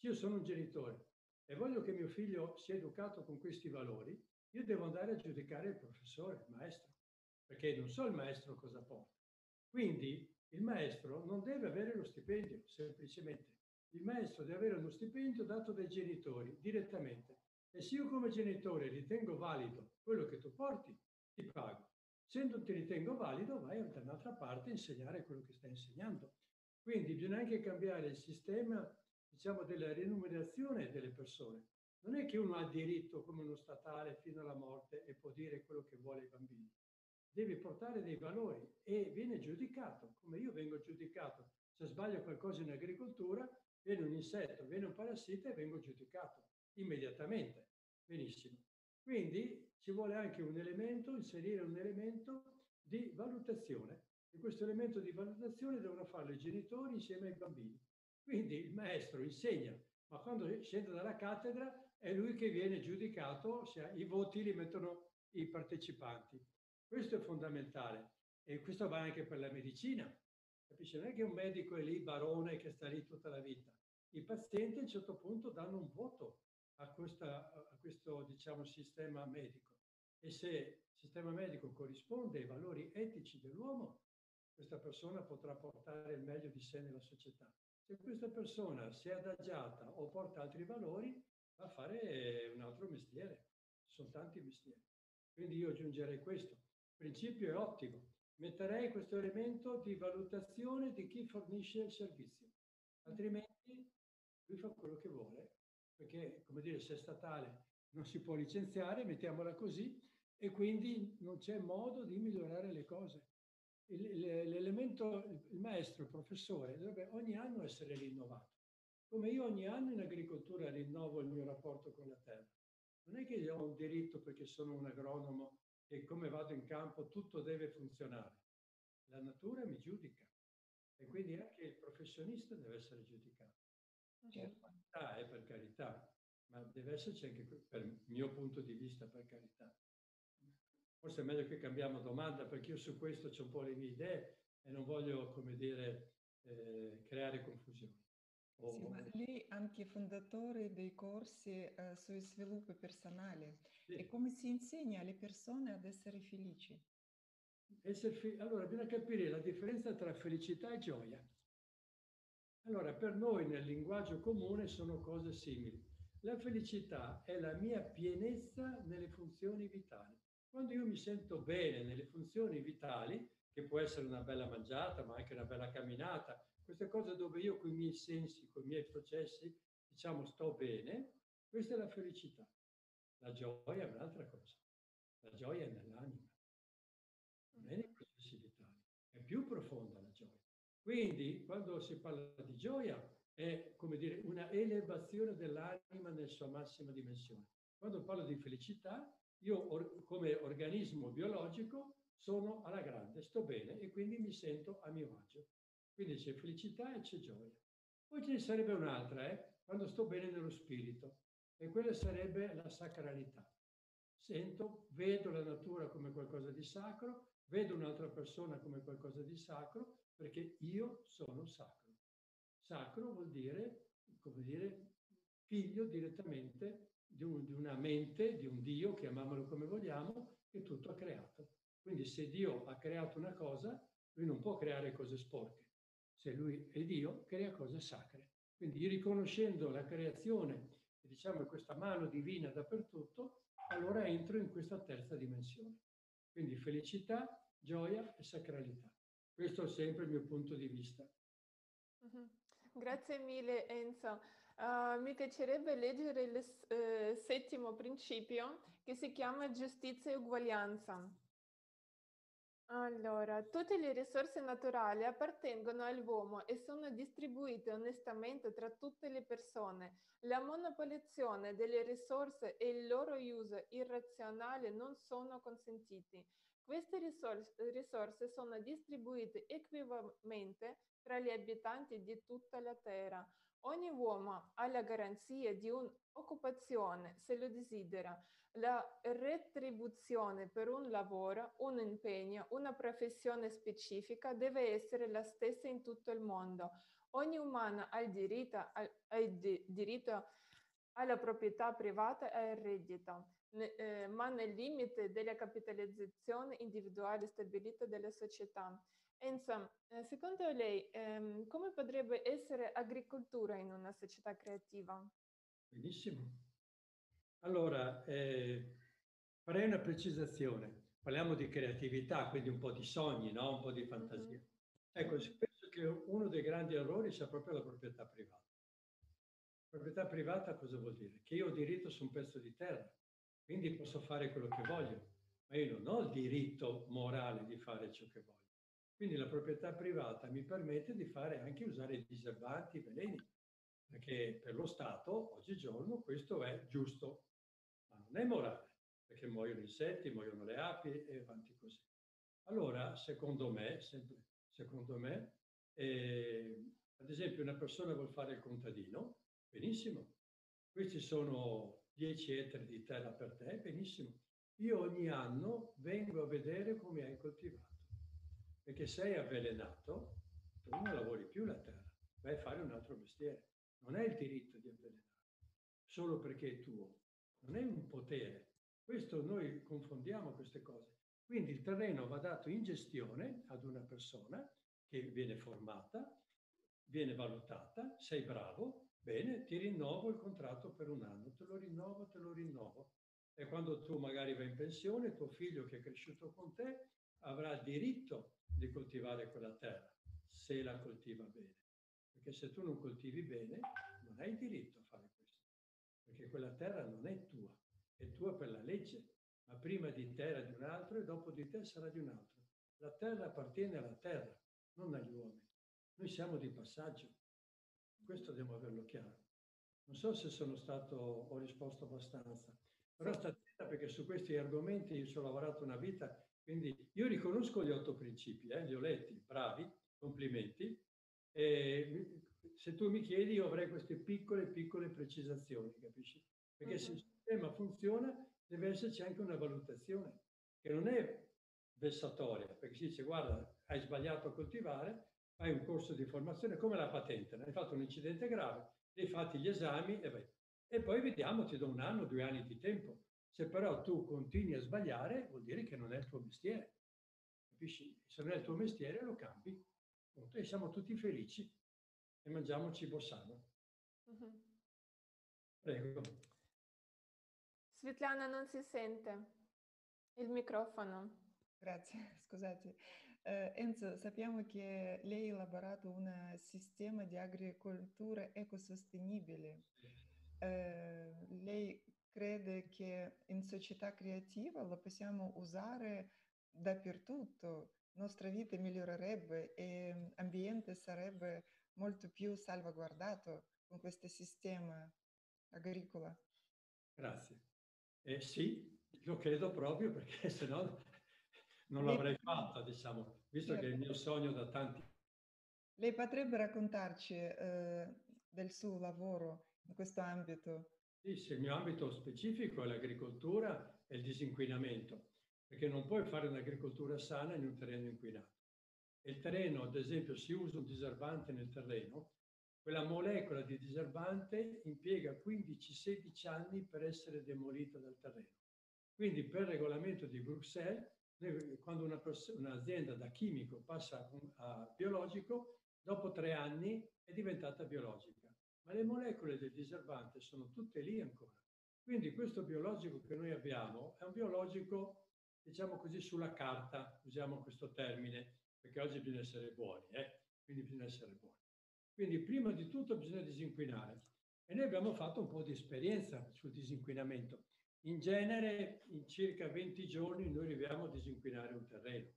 Io sono un genitore e voglio che mio figlio sia educato con questi valori, io devo andare a giudicare il professore, il maestro, perché non so il maestro cosa porta. Quindi il maestro non deve avere lo stipendio, semplicemente. Il maestro deve avere uno stipendio dato dai genitori direttamente. E se io come genitore ritengo valido quello che tu porti, ti pago. Se non ti ritengo valido, vai da un'altra parte a insegnare quello che stai insegnando. Quindi bisogna anche cambiare il sistema, diciamo, della remunerazione delle persone. Non è che uno ha diritto come uno statale fino alla morte e può dire quello che vuole ai bambini deve portare dei valori e viene giudicato, come io vengo giudicato. Se sbaglio qualcosa in agricoltura, viene un insetto, viene un parassita e vengo giudicato immediatamente. Benissimo. Quindi ci vuole anche un elemento, inserire un elemento di valutazione. E questo elemento di valutazione devono farlo i genitori insieme ai bambini. Quindi il maestro insegna, ma quando scende dalla cattedra è lui che viene giudicato, cioè i voti li mettono i partecipanti. Questo è fondamentale e questo va anche per la medicina. Capisce? Non è che un medico è lì barone che sta lì tutta la vita. I pazienti a un certo punto danno un voto a, questa, a questo diciamo, sistema medico e se il sistema medico corrisponde ai valori etici dell'uomo, questa persona potrà portare il meglio di sé nella società. Se questa persona si è adagiata o porta altri valori, va a fare un altro mestiere. Ci sono tanti mestieri. Quindi io aggiungerei questo principio è ottimo. Metterei questo elemento di valutazione di chi fornisce il servizio, altrimenti lui fa quello che vuole, perché, come dire, se è statale non si può licenziare, mettiamola così, e quindi non c'è modo di migliorare le cose. L'elemento, il maestro, il professore, dovrebbe ogni anno essere rinnovato. Come io ogni anno in agricoltura rinnovo il mio rapporto con la terra. Non è che io ho un diritto perché sono un agronomo e come vado in campo tutto deve funzionare. La natura mi giudica e quindi anche il professionista deve essere giudicato. C'è certo. qualità, eh, per carità, ma deve esserci anche, per il mio punto di vista, per carità. Forse è meglio che cambiamo domanda perché io su questo ho un po' le mie idee e non voglio, come dire, eh, creare confusione. Sì, ma lei è anche fondatore dei corsi eh, sui sviluppo personale. Sì. E come si insegna alle persone ad essere felici? Essere fi- allora, bisogna capire la differenza tra felicità e gioia. Allora, per noi nel linguaggio comune sono cose simili. La felicità è la mia pienezza nelle funzioni vitali. Quando io mi sento bene nelle funzioni vitali, che può essere una bella mangiata, ma anche una bella camminata, queste cose dove io con i miei sensi, con i miei processi, diciamo, sto bene, questa è la felicità. La gioia è un'altra cosa. La gioia è nell'anima, non è nei processi vitali, è più profonda la gioia. Quindi, quando si parla di gioia, è come dire una elevazione dell'anima nella sua massima dimensione. Quando parlo di felicità, io or- come organismo biologico sono alla grande, sto bene e quindi mi sento a mio agio. Quindi c'è felicità e c'è gioia. Poi ce ne sarebbe un'altra, eh? quando sto bene nello spirito, e quella sarebbe la sacralità. Sento, vedo la natura come qualcosa di sacro, vedo un'altra persona come qualcosa di sacro, perché io sono sacro. Sacro vuol dire, come dire, figlio direttamente di, un, di una mente, di un Dio, chiamiamolo come vogliamo, che tutto ha creato. Quindi se Dio ha creato una cosa, lui non può creare cose sporche se lui è Dio, crea cose sacre. Quindi riconoscendo la creazione, diciamo questa mano divina dappertutto, allora entro in questa terza dimensione. Quindi felicità, gioia e sacralità. Questo è sempre il mio punto di vista. Mm-hmm. Grazie mille Enzo. Uh, mi piacerebbe leggere il uh, settimo principio che si chiama giustizia e uguaglianza. Allora, tutte le risorse naturali appartengono all'uomo e sono distribuite onestamente tra tutte le persone. La monopolizzazione delle risorse e il loro uso irrazionale non sono consentiti. Queste risorse, sono distribuite equivocamente tra gli abitanti di tutta la Terra. Ogni uomo ha la garanzia di un'occupazione se lo desidera la retribuzione per un lavoro, un impegno, una professione specifica deve essere la stessa in tutto il mondo. Ogni umano ha il diritto, ha il diritto alla proprietà privata e al reddito, eh, ma nel limite della capitalizzazione individuale stabilita dalla società. Enzo, eh, secondo lei, ehm, come potrebbe essere agricoltura in una società creativa? Benissimo. Allora, eh, farei una precisazione. Parliamo di creatività, quindi un po' di sogni, no? un po' di fantasia. Mm-hmm. Ecco, penso che uno dei grandi errori sia proprio la proprietà privata. Proprietà privata cosa vuol dire? Che io ho diritto su un pezzo di terra, quindi posso fare quello che voglio, ma io non ho il diritto morale di fare ciò che voglio. Quindi la proprietà privata mi permette di fare anche usare i diserbanti, i veleni, perché per lo Stato oggigiorno questo è giusto, ma non è morale, perché muoiono insetti, muoiono le api e avanti così. Allora, secondo me, sempre secondo me, eh, ad esempio una persona vuole fare il contadino, benissimo, questi sono 10 ettari di terra per te, benissimo. Io ogni anno vengo a vedere come hai coltivato perché sei avvelenato, tu non lavori più la terra, vai a fare un altro mestiere. Non hai il diritto di avvelenare, solo perché è tuo. Non è un potere. Questo noi confondiamo queste cose. Quindi il terreno va dato in gestione ad una persona che viene formata, viene valutata, sei bravo, bene, ti rinnovo il contratto per un anno, te lo rinnovo, te lo rinnovo. E quando tu magari vai in pensione, tuo figlio che è cresciuto con te avrà diritto di coltivare quella terra, se la coltiva bene. Perché se tu non coltivi bene, non hai diritto a fare questo, perché quella terra non è tua, è tua per la legge, ma prima di te era di un altro e dopo di te sarà di un altro. La terra appartiene alla terra, non agli uomini. Noi siamo di passaggio. Questo dobbiamo averlo chiaro. Non so se sono stato, ho risposto abbastanza, però sta attenta perché su questi argomenti io ci ho lavorato una vita quindi io riconosco gli otto principi, eh, li ho letti, bravi, complimenti. E se tu mi chiedi io avrei queste piccole, piccole precisazioni, capisci? Perché uh-huh. se il sistema funziona deve esserci anche una valutazione, che non è vessatoria, perché si dice guarda, hai sbagliato a coltivare, fai un corso di formazione come la patente, hai fatto un incidente grave, hai fatto gli esami e vai. E poi vediamo, ti do un anno, due anni di tempo. Se però tu continui a sbagliare, vuol dire che non è il tuo mestiere. Capisci? Se non è il tuo mestiere, lo cambi. E siamo tutti felici e mangiamo cibo sano. Uh-huh. Prego. Svetlana non si sente. Il microfono. Grazie, scusate. Uh, Enzo, sappiamo che lei ha elaborato un sistema di agricoltura ecosostenibile. Uh, lei crede che in società creativa lo possiamo usare dappertutto, nostra vita migliorerebbe e l'ambiente sarebbe molto più salvaguardato con questo sistema agricolo. Grazie. Eh, sì, lo credo proprio perché se no non l'avrei fatta, diciamo, visto certo. che è il mio sogno da tanti. Lei potrebbe raccontarci eh, del suo lavoro in questo ambito? Sì, il mio ambito specifico è l'agricoltura e il disinquinamento, perché non puoi fare un'agricoltura sana in un terreno inquinato. Il terreno, ad esempio, se uso un diserbante nel terreno, quella molecola di diserbante impiega 15-16 anni per essere demolita dal terreno. Quindi per regolamento di Bruxelles, quando una un'azienda da chimico passa a biologico, dopo tre anni è diventata biologica ma le molecole del diserbante sono tutte lì ancora. Quindi questo biologico che noi abbiamo è un biologico, diciamo così, sulla carta, usiamo questo termine, perché oggi bisogna essere buoni, eh? quindi bisogna essere buoni. Quindi prima di tutto bisogna disinquinare. E noi abbiamo fatto un po' di esperienza sul disinquinamento. In genere, in circa 20 giorni, noi arriviamo a disinquinare un terreno.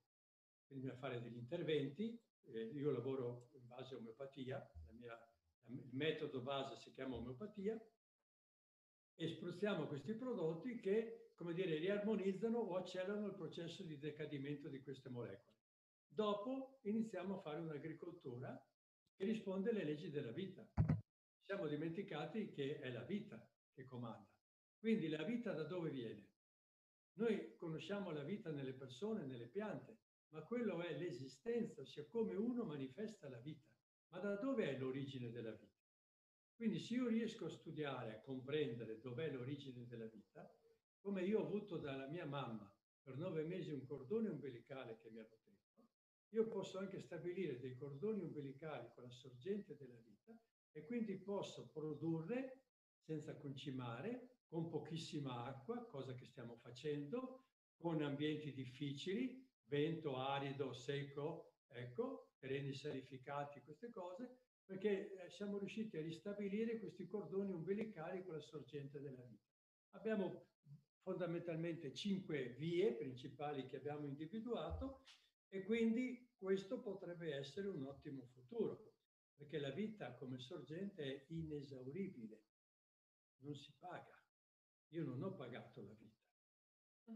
Quindi a fare degli interventi. Eh, io lavoro in base a omeopatia, la mia il metodo base si chiama omeopatia, e spruzziamo questi prodotti che, come dire, riarmonizzano o accelerano il processo di decadimento di queste molecole. Dopo iniziamo a fare un'agricoltura che risponde alle leggi della vita. Siamo dimenticati che è la vita che comanda. Quindi la vita da dove viene? Noi conosciamo la vita nelle persone, nelle piante, ma quello è l'esistenza, ossia come uno manifesta la vita ma da dove è l'origine della vita? Quindi se io riesco a studiare, a comprendere dov'è l'origine della vita, come io ho avuto dalla mia mamma per nove mesi un cordone umbilicale che mi ha nutrito, io posso anche stabilire dei cordoni umbilicali con la sorgente della vita e quindi posso produrre senza concimare, con pochissima acqua, cosa che stiamo facendo, con ambienti difficili, vento arido, secco, ecco, terreni salificati, queste cose, perché eh, siamo riusciti a ristabilire questi cordoni umbilicali con la sorgente della vita. Abbiamo fondamentalmente cinque vie principali che abbiamo individuato e quindi questo potrebbe essere un ottimo futuro, perché la vita come sorgente è inesauribile, non si paga. Io non ho pagato la vita.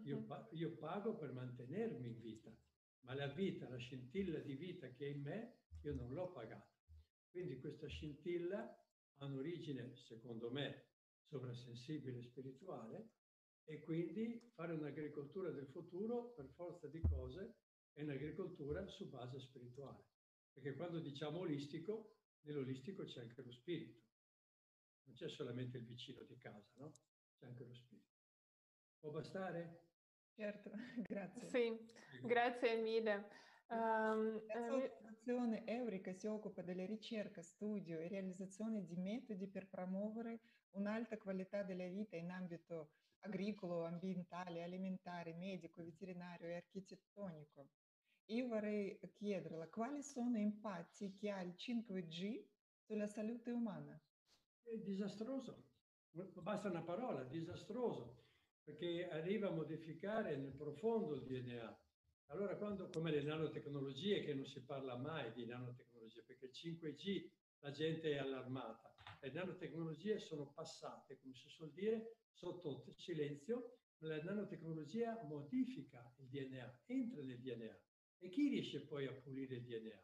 Io, io, pago per mantenermi in vita, ma la vita, la scintilla di vita che è in me, io non l'ho pagata. Quindi questa scintilla ha un'origine, secondo me, sovrasensibile spirituale e quindi fare un'agricoltura del futuro, per forza di cose, è un'agricoltura su base spirituale. Perché quando diciamo olistico, nell'olistico c'è anche lo spirito. Non c'è solamente il vicino di casa, no? C'è anche lo spirito. Può bastare? Certo, grazie. Sì, grazie mille. Um, L'associazione Eurica si occupa della ricerca, studio e realizzazione di metodi per promuovere un'alta qualità della vita in ambito agricolo, ambientale, alimentare, medico, veterinario e architettonico. Io vorrei chiederle quali sono i impatti che ha il 5G sulla salute umana. È disastroso, basta una parola, disastroso, perché arriva a modificare nel profondo il DNA. Allora, quando, come le nanotecnologie, che non si parla mai di nanotecnologie, perché il 5G la gente è allarmata, le nanotecnologie sono passate, come si suol dire, sotto silenzio, la nanotecnologia modifica il DNA, entra nel DNA. E chi riesce poi a pulire il DNA?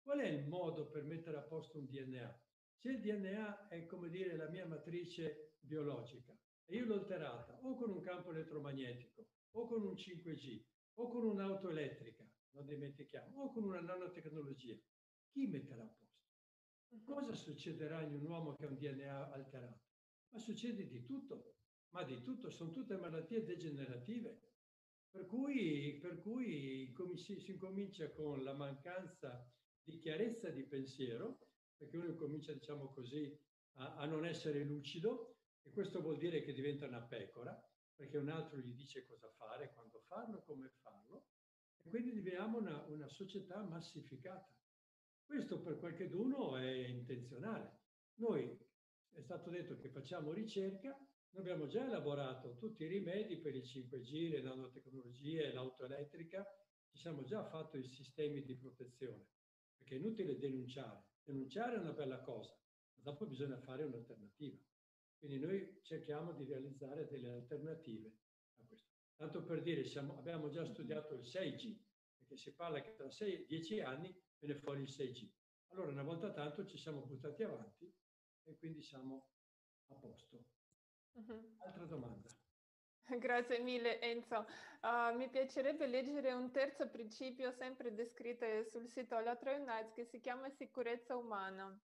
Qual è il modo per mettere a posto un DNA? Se il DNA è, come dire, la mia matrice biologica e io l'ho alterata o con un campo elettromagnetico o con un 5G o con un'auto elettrica, non dimentichiamo, o con una nanotecnologia, chi metterà a posto? Cosa succederà in un uomo che ha un DNA alterato? Ma succede di tutto, ma di tutto, sono tutte malattie degenerative. Per cui, per cui si, incomincia con la mancanza di chiarezza di pensiero, perché uno comincia, diciamo così, a, a non essere lucido, e questo vuol dire che diventa una pecora, perché un altro gli dice cosa fare, quando farlo, come farlo, e quindi diveniamo una, una società massificata. Questo per qualcheduno è intenzionale. Noi è stato detto che facciamo ricerca, noi abbiamo già elaborato tutti i rimedi per il 5G, le nanotecnologie, l'auto elettrica, ci siamo già fatti i sistemi di protezione, perché è inutile denunciare. Denunciare è una bella cosa, ma dopo bisogna fare un'alternativa. Quindi noi cerchiamo di realizzare delle alternative a questo. Tanto per dire, siamo, abbiamo già studiato il 6G, perché si parla che tra 6-10 anni viene fuori il 6G. Allora una volta tanto ci siamo buttati avanti e quindi siamo a posto. Uh-huh. Altra domanda. Grazie mille Enzo. Uh, mi piacerebbe leggere un terzo principio sempre descritto sul sito La Troy che si chiama sicurezza umana.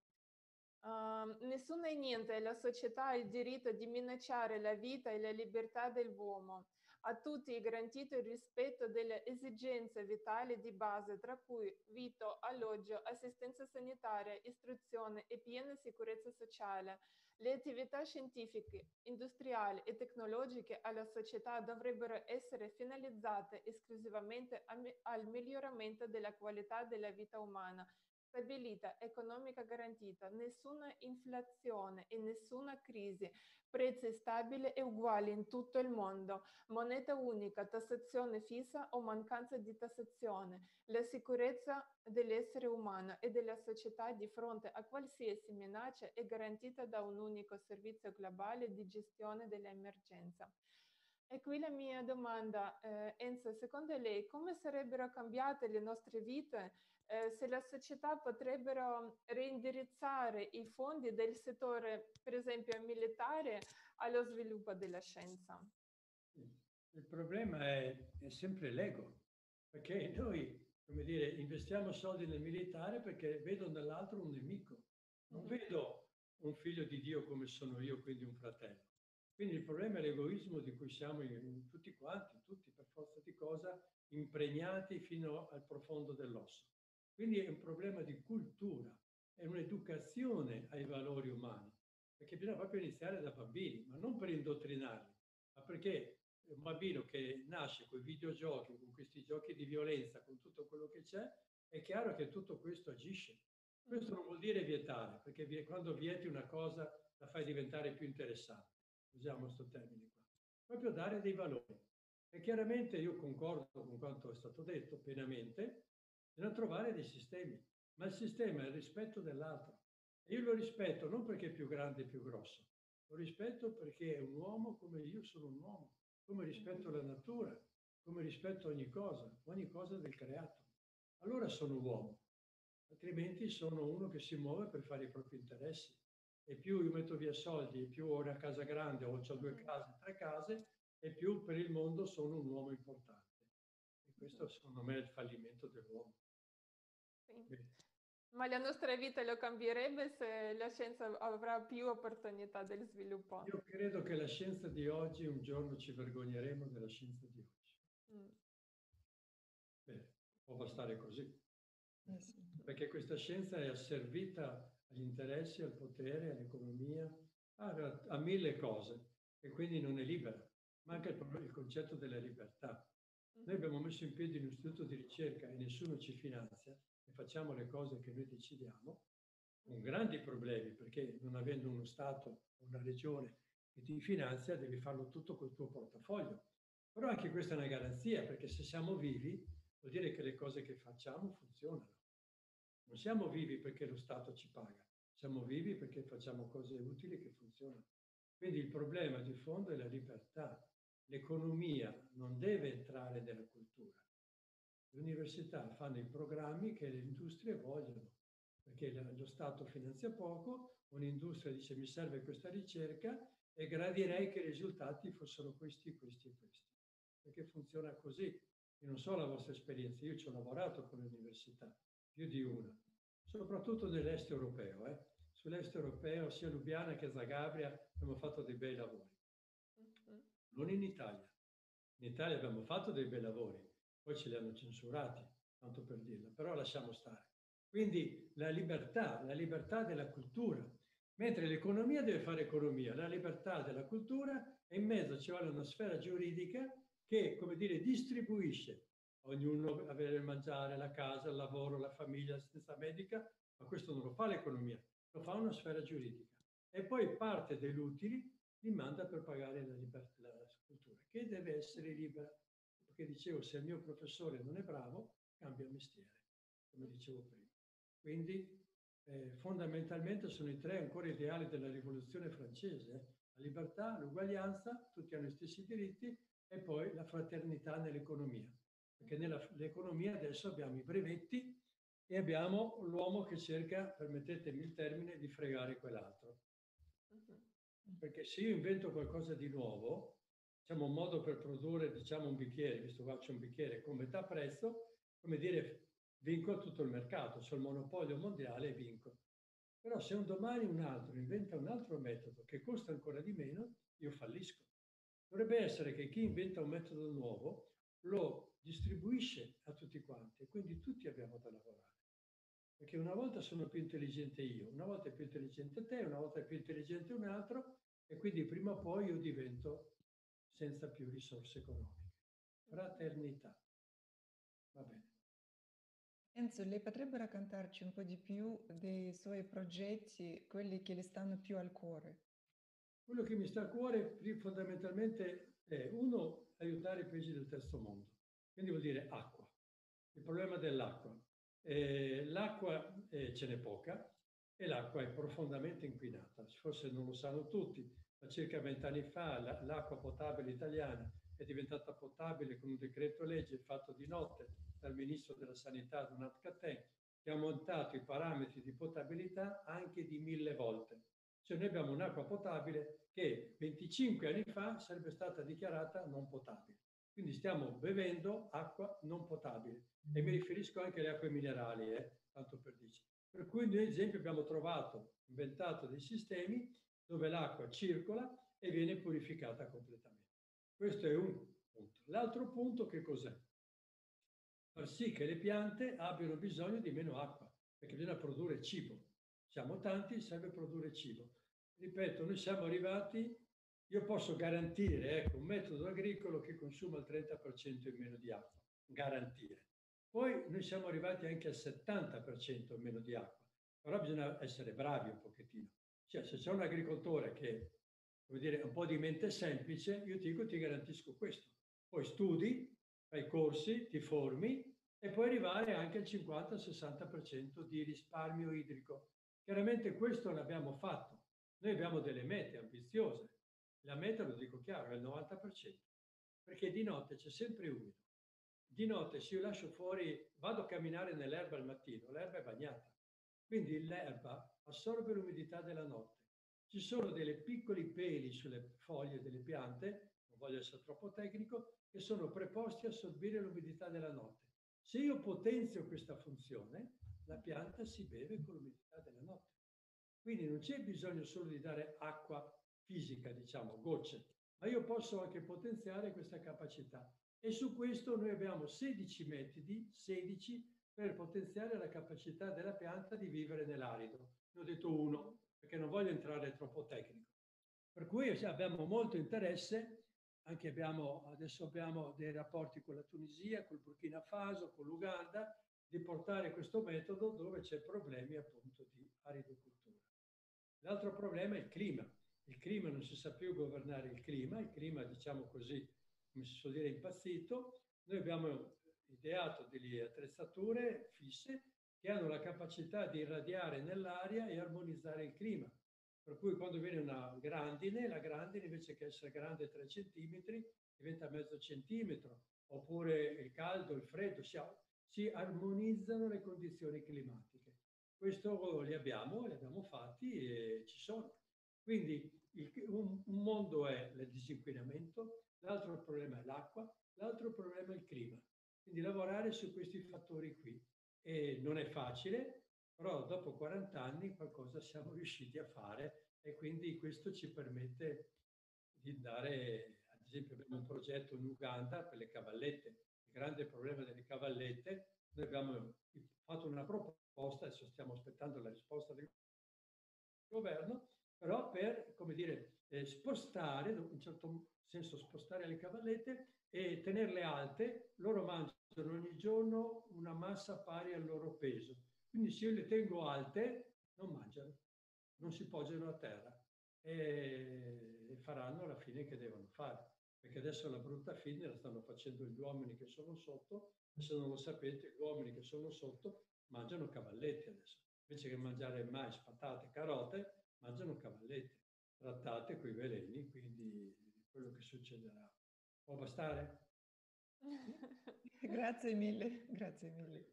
Nessuno e niente, la società ha il diritto di minacciare la vita e la libertà dell'uomo. A tutti è garantito il rispetto delle esigenze vitali di base, tra cui vito, alloggio, assistenza sanitaria, istruzione e piena sicurezza sociale. Le attività scientifiche, industriali e tecnologiche alla società dovrebbero essere finalizzate esclusivamente al miglioramento della qualità della vita umana stabilità economica garantita, nessuna inflazione e nessuna crisi, prezzi stabili e uguali in tutto il mondo, moneta unica, tassazione fissa o mancanza di tassazione, la sicurezza dell'essere umano e della società di fronte a qualsiasi minaccia è garantita da un unico servizio globale di gestione dell'emergenza. E qui la mia domanda, eh, Enzo, secondo lei come sarebbero cambiate le nostre vite eh, se la società potrebbero reindirizzare i fondi del settore, per esempio militare, allo sviluppo della scienza? Il problema è, è sempre l'ego, perché noi come dire, investiamo soldi nel militare perché vedo nell'altro un nemico. Non vedo un figlio di Dio come sono io, quindi un fratello. Quindi il problema è l'egoismo di cui siamo in, in tutti quanti, tutti per forza di cosa, impregnati fino al profondo dell'osso. Quindi è un problema di cultura, è un'educazione ai valori umani, perché bisogna proprio iniziare da bambini, ma non per indottrinarli, ma perché un bambino che nasce con i videogiochi, con questi giochi di violenza, con tutto quello che c'è, è chiaro che tutto questo agisce. Questo non vuol dire vietare, perché quando vieti una cosa la fai diventare più interessante, usiamo questo termine qua. Proprio dare dei valori. E chiaramente io concordo con quanto è stato detto pienamente, bisogna trovare dei sistemi, ma il sistema è il rispetto dell'altro. E io lo rispetto non perché è più grande e più grosso, lo rispetto perché è un uomo come io sono un uomo, come rispetto la natura, come rispetto ogni cosa, ogni cosa del creato. Allora sono uomo, altrimenti sono uno che si muove per fare i propri interessi. E più io metto via soldi, e più ho una casa grande, o ho due case, tre case, e più per il mondo sono un uomo importante. E questo secondo me è il fallimento dell'uomo. Sì. Ma la nostra vita lo cambierebbe se la scienza avrà più opportunità del sviluppo? Io credo che la scienza di oggi, un giorno ci vergogneremo della scienza di oggi. Mm. Beh, può bastare così. Eh sì. Perché questa scienza è asservita agli interessi, al potere, all'economia, a, a mille cose e quindi non è libera. Manca il, il concetto della libertà. Noi mm. abbiamo messo in piedi un istituto di ricerca e nessuno ci finanzia e facciamo le cose che noi decidiamo, con grandi problemi, perché non avendo uno Stato una regione che ti finanzia, devi farlo tutto col tuo portafoglio. Però anche questa è una garanzia, perché se siamo vivi, vuol dire che le cose che facciamo funzionano. Non siamo vivi perché lo Stato ci paga, siamo vivi perché facciamo cose utili che funzionano. Quindi il problema di fondo è la libertà. L'economia non deve entrare nella cultura, le università fanno i programmi che le industrie vogliono, perché lo Stato finanzia poco, un'industria dice mi serve questa ricerca e gradirei che i risultati fossero questi, questi e questi, perché funziona così. Io non so la vostra esperienza, io ci ho lavorato con l'università, più di una, soprattutto nell'est europeo. Eh. Sull'est europeo, sia Lubiana che Zagabria, abbiamo fatto dei bei lavori. Mm-hmm. Non in Italia. In Italia abbiamo fatto dei bei lavori, poi ce li hanno censurati, tanto per dirla, però lasciamo stare. Quindi la libertà, la libertà della cultura, mentre l'economia deve fare economia, la libertà della cultura e in mezzo ci vuole una sfera giuridica che, come dire, distribuisce ognuno avere il mangiare, la casa, il lavoro, la famiglia, l'assistenza medica, ma questo non lo fa l'economia, lo fa una sfera giuridica. E poi parte degli utili li manda per pagare la, libertà, la cultura, che deve essere libera perché dicevo se il mio professore non è bravo, cambia mestiere, come dicevo prima. Quindi eh, fondamentalmente sono i tre ancora ideali della rivoluzione francese, eh? la libertà, l'uguaglianza, tutti hanno gli stessi diritti e poi la fraternità nell'economia, perché nell'economia adesso abbiamo i brevetti e abbiamo l'uomo che cerca, permettetemi il termine, di fregare quell'altro. Perché se io invento qualcosa di nuovo, diciamo, un modo per produrre diciamo, un bicchiere, visto qua c'è un bicchiere con metà prezzo, come dire, vinco tutto il mercato, c'è il monopolio mondiale e vinco. Però se un domani un altro inventa un altro metodo che costa ancora di meno, io fallisco. Dovrebbe essere che chi inventa un metodo nuovo lo distribuisce a tutti quanti e quindi tutti abbiamo da lavorare. Perché una volta sono più intelligente io, una volta è più intelligente te, una volta è più intelligente un altro e quindi prima o poi io divento senza più risorse economiche. Fraternità. Va bene. Enzo, lei potrebbe raccontarci un po' di più dei suoi progetti, quelli che le stanno più al cuore? Quello che mi sta a cuore fondamentalmente è uno, aiutare i paesi del terzo mondo, quindi vuol dire acqua. Il problema dell'acqua. Eh, l'acqua eh, ce n'è poca e l'acqua è profondamente inquinata. Forse non lo sanno tutti, circa vent'anni fa l'acqua potabile italiana è diventata potabile con un decreto legge fatto di notte dal ministro della sanità Donat Cattin che ha montato i parametri di potabilità anche di mille volte. Cioè noi abbiamo un'acqua potabile che 25 anni fa sarebbe stata dichiarata non potabile. Quindi stiamo bevendo acqua non potabile e mi riferisco anche alle acque minerali, eh, tanto per dire. Per cui noi, ad esempio, abbiamo trovato, inventato dei sistemi dove l'acqua circola e viene purificata completamente. Questo è un punto. L'altro punto che cos'è? Far sì che le piante abbiano bisogno di meno acqua, perché bisogna produrre cibo. Siamo tanti, serve produrre cibo. Ripeto, noi siamo arrivati, io posso garantire ecco, un metodo agricolo che consuma il 30% in meno di acqua, garantire. Poi noi siamo arrivati anche al 70% in meno di acqua, però bisogna essere bravi un pochettino. Cioè, se c'è un agricoltore che vuol dire, un po' di mente semplice, io ti dico, ti garantisco questo. Poi studi, fai corsi, ti formi e puoi arrivare anche al 50-60% di risparmio idrico. Chiaramente questo l'abbiamo fatto. Noi abbiamo delle mete ambiziose. La meta, lo dico chiaro, è il 90%, perché di notte c'è sempre umido. Di notte se io lascio fuori, vado a camminare nell'erba al mattino, l'erba è bagnata. Quindi l'erba assorbe l'umidità della notte. Ci sono dei piccoli peli sulle foglie delle piante, non voglio essere troppo tecnico, che sono preposti a assorbire l'umidità della notte. Se io potenzio questa funzione, la pianta si beve con l'umidità della notte. Quindi non c'è bisogno solo di dare acqua fisica, diciamo, gocce, ma io posso anche potenziare questa capacità. E su questo noi abbiamo 16 metodi, 16 per potenziare la capacità della pianta di vivere nell'arido. Ne ho detto uno, perché non voglio entrare troppo tecnico. Per cui abbiamo molto interesse, anche abbiamo, adesso abbiamo dei rapporti con la Tunisia, col Burkina Faso, con l'Uganda, di portare questo metodo dove c'è problemi appunto di aridocultura. L'altro problema è il clima. Il clima non si sa più governare il clima, il clima diciamo così, come si suol dire, impazzito. Noi abbiamo ideato delle attrezzature fisse che hanno la capacità di irradiare nell'aria e armonizzare il clima. Per cui quando viene una grandine, la grandine invece che essere grande 3 cm diventa mezzo centimetro, oppure il caldo, il freddo, si, si armonizzano le condizioni climatiche. Questo li abbiamo, li abbiamo fatti e ci sono. Quindi il, un, un mondo è il disinquinamento, l'altro problema è l'acqua, l'altro problema è il clima. Quindi lavorare su questi fattori qui. E non è facile, però dopo 40 anni qualcosa siamo riusciti a fare e quindi questo ci permette di dare, ad esempio abbiamo un progetto in Uganda per le cavallette, il grande problema delle cavallette, noi abbiamo fatto una proposta, adesso stiamo aspettando la risposta del governo, però per, come dire, eh, spostare, in un certo senso spostare le cavallette e tenerle alte, loro mangiano ogni giorno una massa pari al loro peso. Quindi se io le tengo alte, non mangiano, non si poggiano a terra e faranno la fine che devono fare. Perché adesso la brutta fine la stanno facendo gli uomini che sono sotto, e se non lo sapete, gli uomini che sono sotto mangiano cavalletti adesso. Invece che mangiare mais, patate, carote, mangiano cavallette trattate con i veleni, quindi quello che succederà. Può bastare? Grazie mille, grazie mille.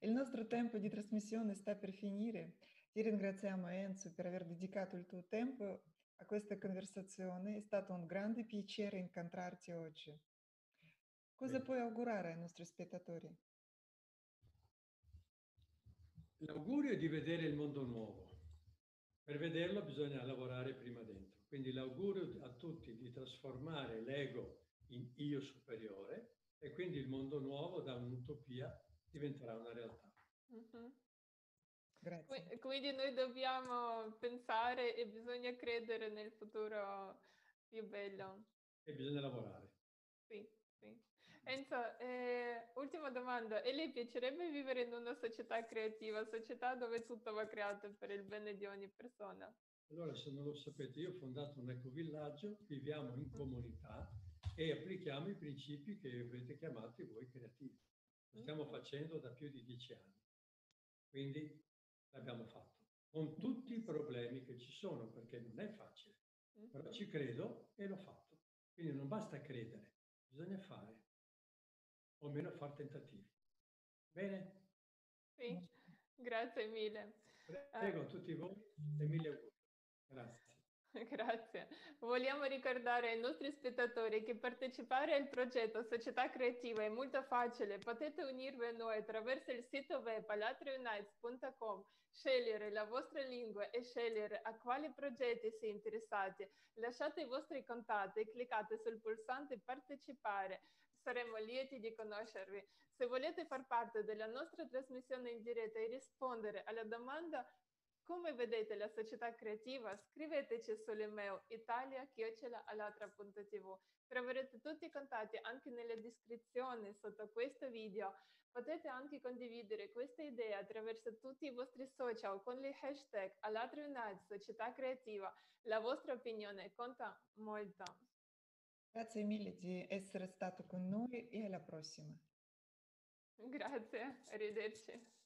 Il nostro tempo di trasmissione sta per finire. Ti ringraziamo Enzo per aver dedicato il tuo tempo a questa conversazione. È stato un grande piacere incontrarti oggi. Cosa puoi augurare ai nostri spettatori? L'augurio è di vedere il mondo nuovo. Per vederlo bisogna lavorare prima dentro. Quindi l'augurio a tutti di trasformare l'ego in io superiore e quindi il mondo nuovo da un'utopia diventerà una realtà. Uh-huh. Grazie. Quindi noi dobbiamo pensare e bisogna credere nel futuro più bello. E bisogna lavorare. Sì, sì. Enzo, eh, ultima domanda. E lei piacerebbe vivere in una società creativa, società dove tutto va creato per il bene di ogni persona? Allora, se non lo sapete, io ho fondato un ecovillaggio, viviamo in comunità e applichiamo i principi che avete chiamato voi creativi. Lo stiamo facendo da più di dieci anni. Quindi l'abbiamo fatto. Con tutti i problemi che ci sono, perché non è facile. Però ci credo e l'ho fatto. Quindi non basta credere, bisogna fare. O almeno fare tentativi. Bene? Sì, grazie mille. Prego a tutti voi e mille auguri. Grazie. Grazie. Vogliamo ricordare ai nostri spettatori che partecipare al progetto Società Creativa è molto facile. Potete unirvi a noi attraverso il sito web alatriunites.com, scegliere la vostra lingua e scegliere a quali progetti siete interessati. Lasciate i vostri contatti e cliccate sul pulsante partecipare. Saremo lieti di conoscervi. Se volete far parte della nostra trasmissione in diretta e rispondere alla domanda come vedete la società creativa? Scriveteci sull'email italia-alatra.tv. Troverete tutti i contatti anche nella descrizione sotto questo video. Potete anche condividere questa idea attraverso tutti i vostri social con le hashtag Alatra Unite Società Creativa. La vostra opinione conta molto. Grazie mille di essere stato con noi e alla prossima. Grazie, arrivederci.